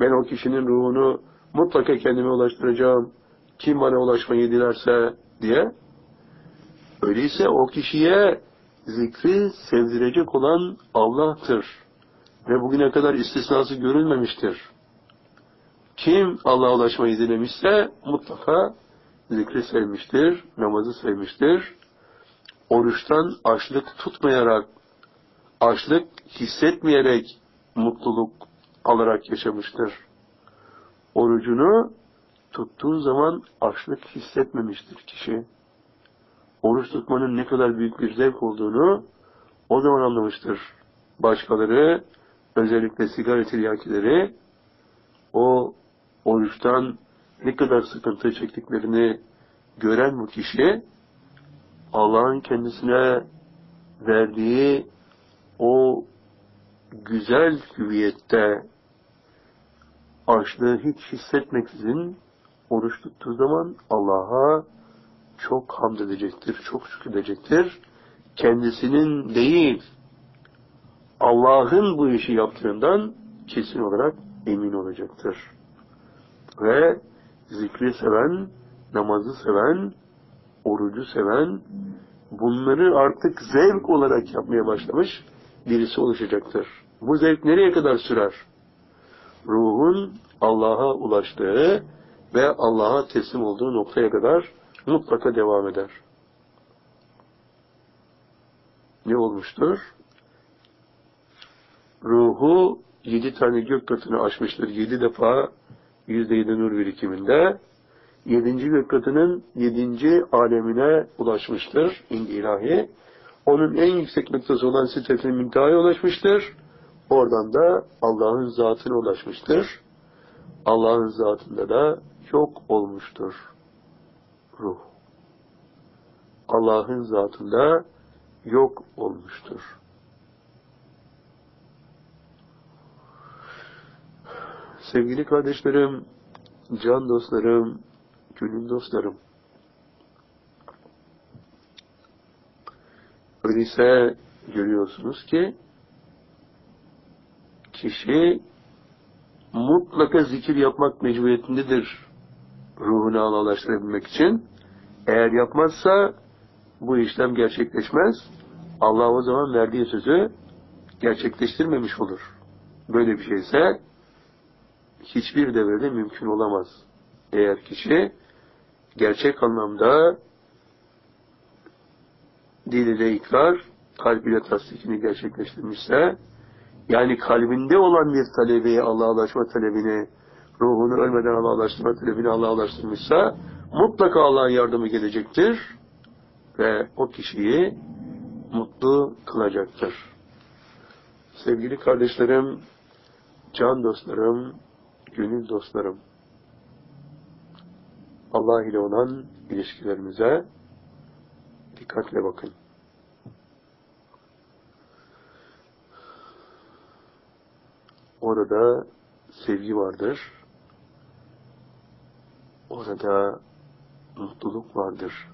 Ben o kişinin ruhunu mutlaka kendime ulaştıracağım. Kim bana ulaşmayı dilerse diye. Öyleyse o kişiye zikri sevdirecek olan Allah'tır. Ve bugüne kadar istisnası görülmemiştir. Kim Allah'a ulaşmayı dilemişse mutlaka zikri sevmiştir, namazı sevmiştir. Oruçtan açlık tutmayarak, açlık hissetmeyerek mutluluk alarak yaşamıştır. Orucunu tuttuğu zaman açlık hissetmemiştir kişi. Oruç tutmanın ne kadar büyük bir zevk olduğunu o zaman anlamıştır. Başkaları, özellikle sigara tiryakileri, o oruçtan ne kadar sıkıntı çektiklerini gören bu kişi, Allah'ın kendisine verdiği o güzel hüviyette açlığı hiç hissetmeksizin oruç tuttuğu zaman Allah'a çok hamd edecektir, çok şükredecektir. Kendisinin değil, Allah'ın bu işi yaptığından kesin olarak emin olacaktır. Ve zikri seven, namazı seven, orucu seven, bunları artık zevk olarak yapmaya başlamış birisi oluşacaktır. Bu zevk nereye kadar sürer? Ruhun Allah'a ulaştığı ve Allah'a teslim olduğu noktaya kadar mutlaka devam eder. Ne olmuştur? Ruhu yedi tane gök katını aşmıştır. Yedi defa yüzde nur birikiminde. Yedinci gök katının yedinci alemine ulaşmıştır. İndi ilahi. Onun en yüksek noktası olan sitretin müntehaya ulaşmıştır. Oradan da Allah'ın zatına ulaşmıştır. Allah'ın zatında da yok olmuştur ruh. Allah'ın zatında yok olmuştur. Sevgili kardeşlerim, can dostlarım, gönül dostlarım, öyleyse görüyorsunuz ki kişi mutlaka zikir yapmak mecburiyetindedir ruhunu Allah'laştırabilmek için. Eğer yapmazsa bu işlem gerçekleşmez. Allah o zaman verdiği sözü gerçekleştirmemiş olur. Böyle bir şeyse hiçbir devirde mümkün olamaz. Eğer kişi gerçek anlamda dil ile ikrar, kalb ile tasdikini gerçekleştirmişse, yani kalbinde olan bir talebeyi, Allah'a ulaşma talebini, ruhunu ölmeden Allah'a ulaştırma talebini Allah'a ulaştırmışsa, mutlaka Allah'ın yardımı gelecektir ve o kişiyi mutlu kılacaktır. Sevgili kardeşlerim, can dostlarım, gönül dostlarım, Allah ile olan ilişkilerimize dikkatle bakın. Orada sevgi vardır. Orada mutluluk vardır.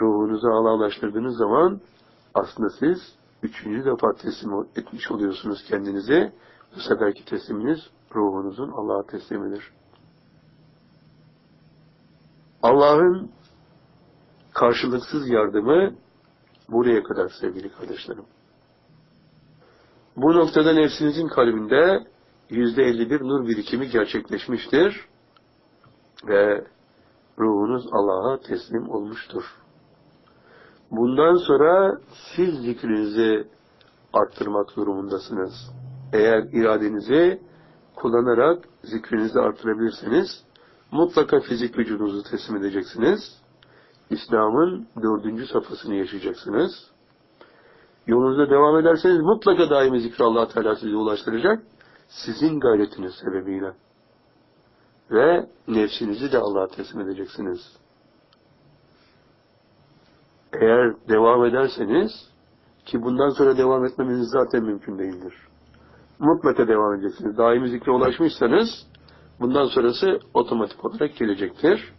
Ruhunuzu Allah'laştırdığınız zaman aslında siz üçüncü defa teslim etmiş oluyorsunuz kendinizi. Bu seferki tesliminiz ruhunuzun Allah'a teslimidir. Allah'ın karşılıksız yardımı buraya kadar sevgili kardeşlerim. Bu noktada nefsinizin kalbinde yüzde elli bir nur birikimi gerçekleşmiştir ve ruhunuz Allah'a teslim olmuştur. Bundan sonra siz zikrinizi arttırmak durumundasınız. Eğer iradenizi kullanarak zikrinizi arttırabilirseniz mutlaka fizik vücudunuzu teslim edeceksiniz. İslam'ın dördüncü safhasını yaşayacaksınız. Yolunuza devam ederseniz mutlaka daimi zikri allah Teala sizi ulaştıracak. Sizin gayretiniz sebebiyle. Ve nefsinizi de Allah'a teslim edeceksiniz. Eğer devam ederseniz, ki bundan sonra devam etmemeniz zaten mümkün değildir. Mutlaka devam edeceksiniz. Daimi zikre ulaşmışsanız, bundan sonrası otomatik olarak gelecektir.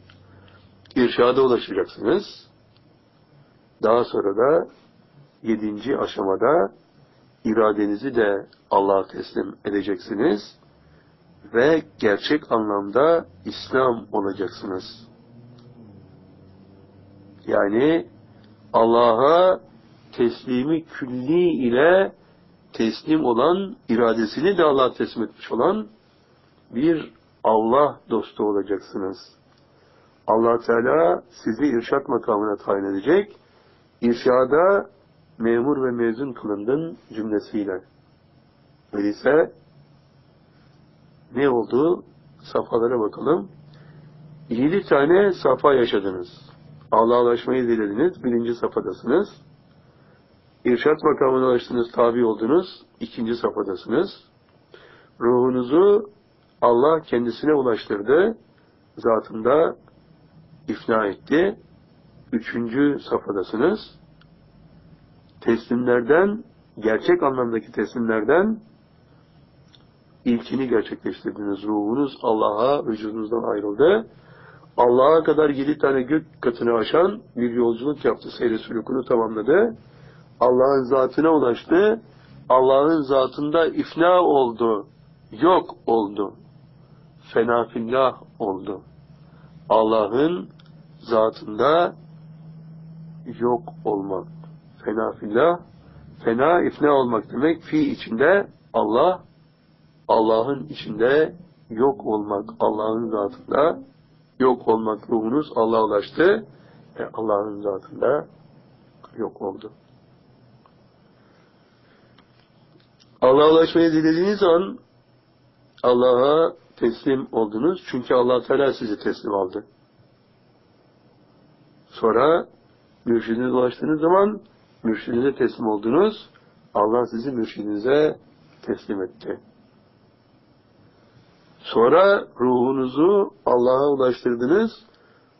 İrşada ulaşacaksınız. Daha sonra da yedinci aşamada iradenizi de Allah'a teslim edeceksiniz ve gerçek anlamda İslam olacaksınız. Yani Allah'a teslimi külli ile teslim olan, iradesini de Allah'a teslim etmiş olan bir Allah dostu olacaksınız. allah Teala sizi irşat makamına tayin edecek. İrşada memur ve mezun kılındın cümlesiyle. Öyleyse ne oldu? Safhalara bakalım. Yedi tane safa yaşadınız. Allah'a ulaşmayı dilediniz. Birinci safhadasınız. İrşat makamına ulaştınız, tabi oldunuz. ikinci safhadasınız. Ruhunuzu Allah kendisine ulaştırdı. Zatında ifna etti. Üçüncü safhadasınız. Teslimlerden, gerçek anlamdaki teslimlerden ilkini gerçekleştirdiniz. Ruhunuz Allah'a vücudunuzdan ayrıldı. Allah'a kadar yedi tane gök katını aşan bir yolculuk yaptı. Seyre sülükünü tamamladı. Allah'ın zatına ulaştı. Allah'ın zatında ifna oldu. Yok oldu. Fenafillah oldu. Allah'ın zatında yok olmak. Fenafillah, fena ifna olmak demek. Fi içinde Allah, Allah'ın içinde yok olmak. Allah'ın zatında yok olmak ruhunuz Allah'a ulaştı ve Allah'ın zatında yok oldu. Allah'a ulaşmayı dilediğiniz an Allah'a teslim oldunuz. Çünkü allah Teala sizi teslim aldı. Sonra mürşidinize ulaştığınız zaman mürşidinize teslim oldunuz. Allah sizi mürşidinize teslim etti. Sonra ruhunuzu Allah'a ulaştırdınız.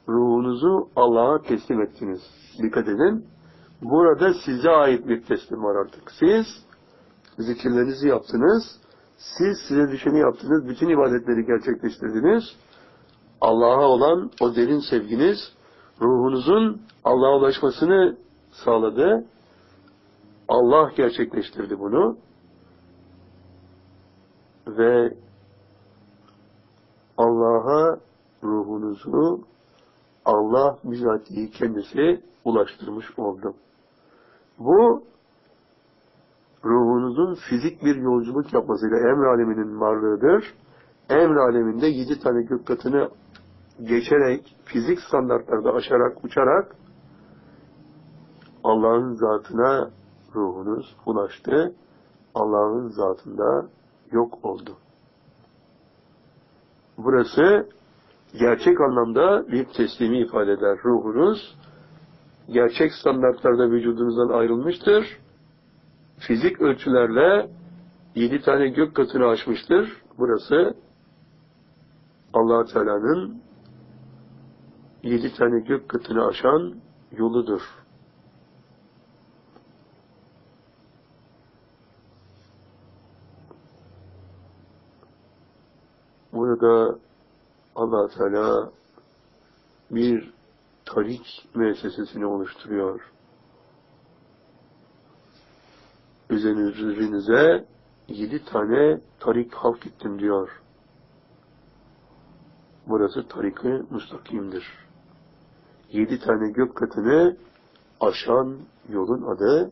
Ruhunuzu Allah'a teslim ettiniz. Dikkat edin. Burada size ait bir teslim var artık. Siz zikirlerinizi yaptınız. Siz size düşeni yaptınız. Bütün ibadetleri gerçekleştirdiniz. Allah'a olan o derin sevginiz ruhunuzun Allah'a ulaşmasını sağladı. Allah gerçekleştirdi bunu. Ve Allah'a ruhunuzu Allah bizatihi kendisi ulaştırmış oldu. Bu ruhunuzun fizik bir yolculuk yapmasıyla emr aleminin varlığıdır. Emr aleminde yedi tane gök katını geçerek, fizik standartlarda aşarak, uçarak Allah'ın zatına ruhunuz ulaştı. Allah'ın zatında yok oldu. Burası gerçek anlamda bir teslimi ifade eder. Ruhunuz gerçek standartlarda vücudunuzdan ayrılmıştır. Fizik ölçülerle yedi tane gök katını aşmıştır. Burası allah Teala'nın yedi tane gök katını aşan yoludur. Burada allah Teala bir tarik müessesesini oluşturuyor. Üzerinize yedi tane tarik halk ettim diyor. Burası tarik-ı müstakimdir yedi tane gök katını aşan yolun adı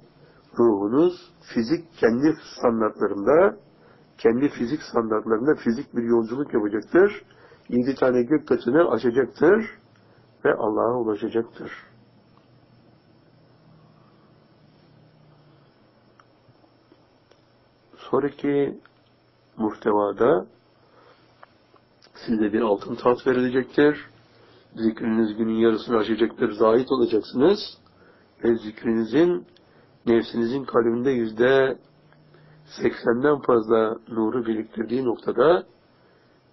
ruhunuz fizik kendi standartlarında kendi fizik standartlarında fizik bir yolculuk yapacaktır. Yedi tane gök katını aşacaktır ve Allah'a ulaşacaktır. Sonraki muhtevada Size bir altın taht verilecektir. Zikriniz günün yarısını aşacaktır. Zahit olacaksınız. Ve zikrinizin nefsinizin kalbinde yüzde seksenden fazla nuru biriktirdiği noktada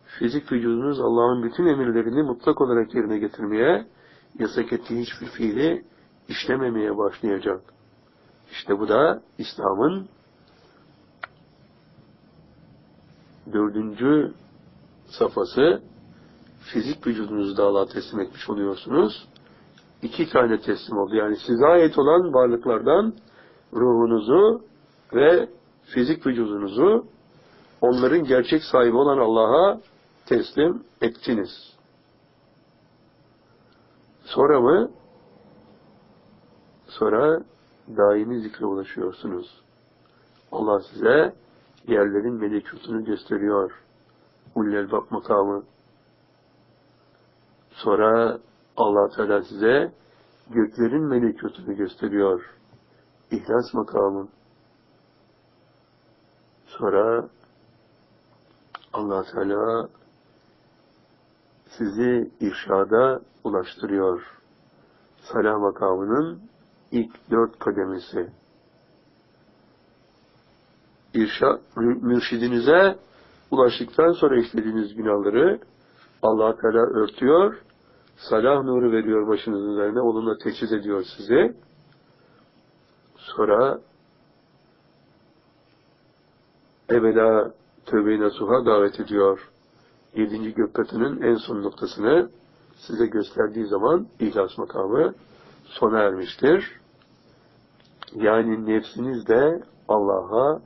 fizik vücudunuz Allah'ın bütün emirlerini mutlak olarak yerine getirmeye, yasak ettiği hiçbir fiili işlememeye başlayacak. İşte bu da İslam'ın dördüncü safhası fizik vücudunuzu da Allah'a teslim etmiş oluyorsunuz. İki tane teslim oldu. Yani size ait olan varlıklardan ruhunuzu ve fizik vücudunuzu onların gerçek sahibi olan Allah'a teslim ettiniz. Sonra mı? Sonra daimi zikre ulaşıyorsunuz. Allah size yerlerin melekutunu gösteriyor. Ullel bak makamı. Sonra allah Teala size göklerin melekutunu gösteriyor. İhlas makamı. Sonra allah Teala sizi irşada ulaştırıyor. Salah makamının ilk dört kademesi. İrşad, mürşidinize ulaştıktan sonra işlediğiniz günahları allah Teala örtüyor, salah nuru veriyor başınızın üzerine, onunla teçhiz ediyor sizi. Sonra evvela tövbe-i nasuha davet ediyor. Yedinci gökbatının en son noktasını size gösterdiği zaman ihlas makamı sona ermiştir. Yani nefsiniz de Allah'a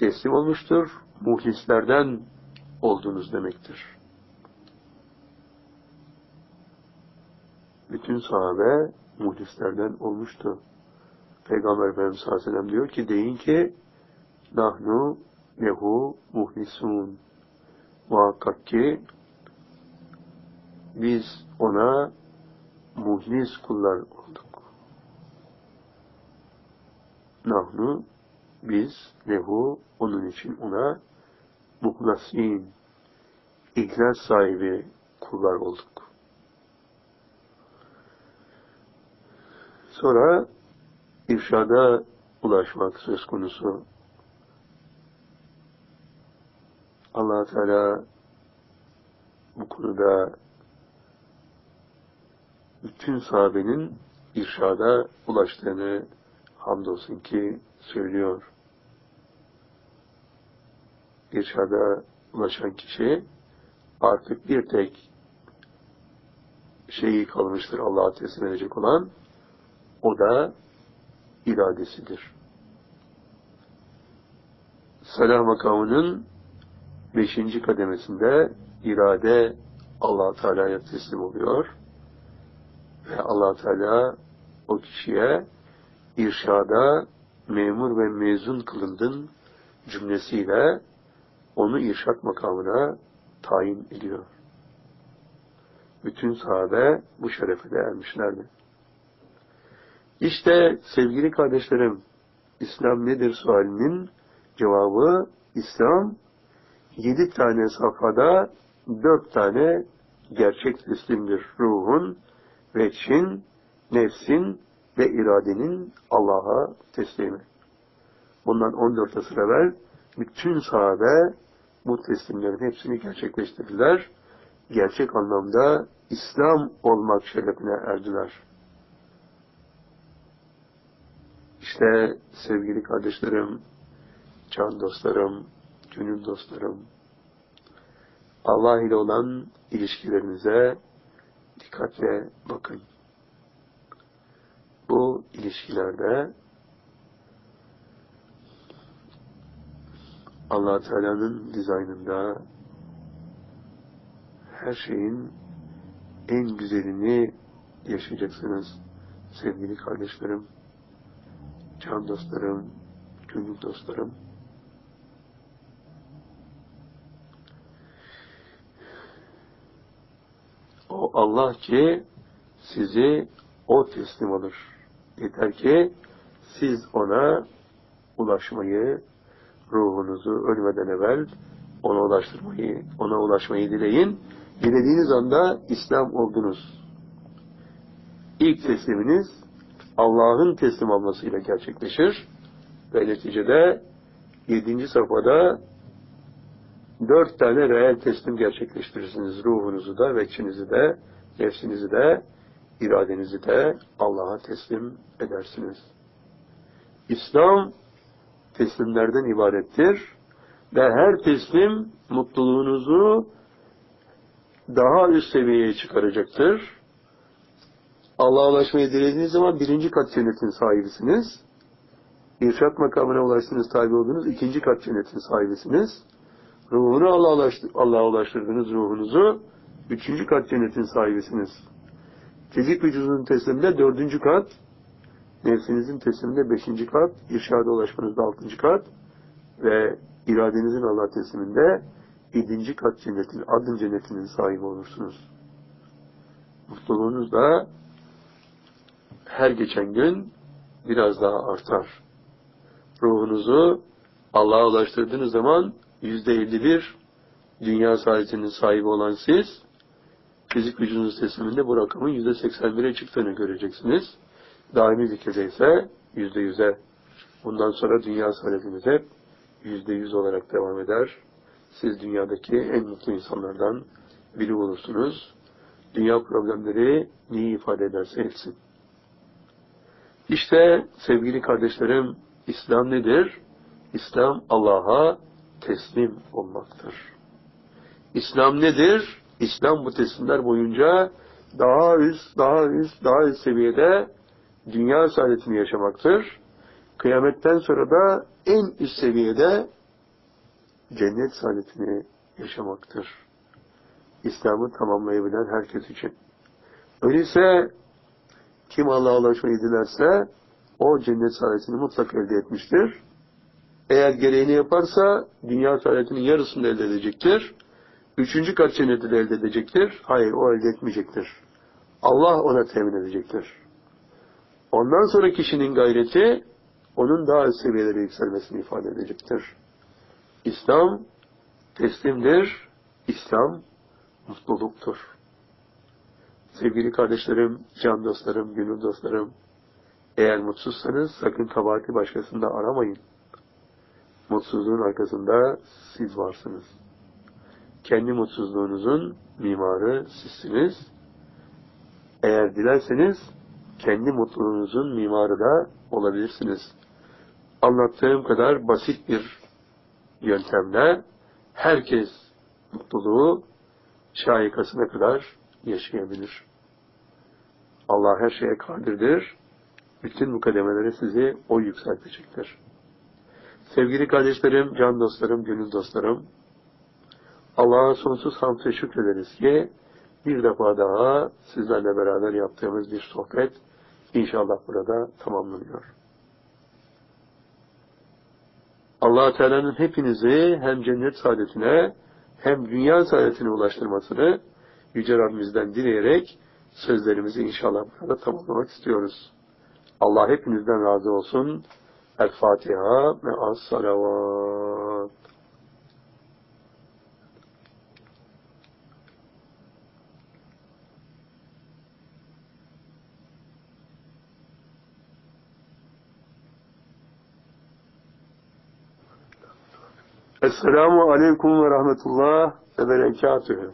teslim olmuştur. Muhlislerden olduğunuz demektir. Bütün sahabe muhlislerden olmuştu. Peygamber Efendimiz sallallahu aleyhi ve sellem diyor ki deyin ki nahnu lehu muhlisun muhakkak ki biz ona muhlis kullar olduk. Nahnu biz lehu onun için ona muhlasin ihlas sahibi kullar olduk. Sonra irşada ulaşmak söz konusu. allah Teala bu konuda bütün sahabenin irşada ulaştığını hamdolsun ki söylüyor. İrşada ulaşan kişi artık bir tek şeyi kalmıştır Allah'a teslim edecek olan o da iradesidir. Salah makamının beşinci kademesinde irade allah Teala'ya teslim oluyor. Ve allah Teala o kişiye irşada memur ve mezun kılındın cümlesiyle onu irşat makamına tayin ediyor. Bütün sahabe bu şerefe de ermişlerdi. İşte sevgili kardeşlerim, İslam nedir sualinin cevabı İslam yedi tane safhada dört tane gerçek teslimdir. Ruhun, veçin, nefsin ve iradenin Allah'a teslimi. Bundan 14 asır evvel bütün sahabe bu teslimlerin hepsini gerçekleştirdiler. Gerçek anlamda İslam olmak şerefine erdiler. İşte sevgili kardeşlerim, can dostlarım, gönül dostlarım, Allah ile olan ilişkilerinize dikkatle bakın. Bu ilişkilerde allah Teala'nın dizaynında her şeyin en güzelini yaşayacaksınız sevgili kardeşlerim, can dostlarım, gönül dostlarım. O Allah ki sizi o teslim alır. Yeter ki siz ona ulaşmayı, ruhunuzu ölmeden evvel ona ulaştırmayı, ona ulaşmayı dileyin. Dilediğiniz anda İslam oldunuz. İlk tesliminiz Allah'ın teslim almasıyla gerçekleşir ve neticede yedinci safhada dört tane reel teslim gerçekleştirirsiniz. Ruhunuzu da, veçinizi de, nefsinizi de, iradenizi de Allah'a teslim edersiniz. İslam teslimlerden ibarettir ve her teslim mutluluğunuzu daha üst seviyeye çıkaracaktır. Allah'a ulaşmayı dilediğiniz zaman birinci kat cennetin sahibisiniz. İrşat makamına ulaştınız, tabi oldunuz, ikinci kat cennetin sahibisiniz. Ruhunu Allah'a ulaştır, Allah ulaştırdınız ruhunuzu, üçüncü kat cennetin sahibisiniz. Fizik vücudunun tesliminde dördüncü kat, nefsinizin tesliminde beşinci kat, irşada ulaşmanızda altıncı kat ve iradenizin Allah tesliminde yedinci kat cennetin, adın cennetinin sahibi olursunuz. Mutluluğunuz da her geçen gün biraz daha artar. Ruhunuzu Allah'a ulaştırdığınız zaman yüzde elli bir dünya saadetinin sahibi olan siz, fizik vücudunuz tesliminde bu rakamın yüzde seksen bire çıktığını göreceksiniz. Daimi zikirde ise yüzde yüze. Bundan sonra dünya saadetiniz hep yüzde yüz olarak devam eder. Siz dünyadaki en mutlu insanlardan biri olursunuz. Dünya problemleri neyi ifade ederse etsin. İşte sevgili kardeşlerim, İslam nedir? İslam Allah'a teslim olmaktır. İslam nedir? İslam bu teslimler boyunca daha üst, daha üst, daha üst seviyede dünya saadetini yaşamaktır. Kıyametten sonra da en üst seviyede cennet saadetini yaşamaktır. İslam'ı tamamlayabilen herkes için. Öyleyse kim Allah'a ulaşmayı dilerse o cennet saadetini mutlak elde etmiştir. Eğer gereğini yaparsa dünya saadetinin yarısını elde edecektir. Üçüncü kat cenneti de elde edecektir. Hayır o elde etmeyecektir. Allah ona temin edecektir. Ondan sonra kişinin gayreti onun daha üst seviyelere yükselmesini ifade edecektir. İslam teslimdir. İslam mutluluktur. Sevgili kardeşlerim, can dostlarım, gönül dostlarım, eğer mutsuzsanız sakın kabahati başkasında aramayın. Mutsuzluğun arkasında siz varsınız. Kendi mutsuzluğunuzun mimarı sizsiniz. Eğer dilerseniz kendi mutluluğunuzun mimarı da olabilirsiniz. Anlattığım kadar basit bir yöntemle herkes mutluluğu şahikasına kadar yaşayabilir. Allah her şeye kadirdir. Bütün bu kademeleri sizi o yükseltecektir. Sevgili kardeşlerim, can dostlarım, gönül dostlarım, Allah'a sonsuz hamd ve şükrederiz ki bir defa daha sizlerle beraber yaptığımız bir sohbet inşallah burada tamamlanıyor. allah Teala'nın hepinizi hem cennet saadetine hem dünya saadetine ulaştırmasını Yüce Rabbimizden dileyerek sözlerimizi inşallah burada tamamlamak istiyoruz. Allah hepinizden razı olsun. El Fatiha ve as salavat. Esselamu Aleyküm ve Rahmetullah ve Berekatühü.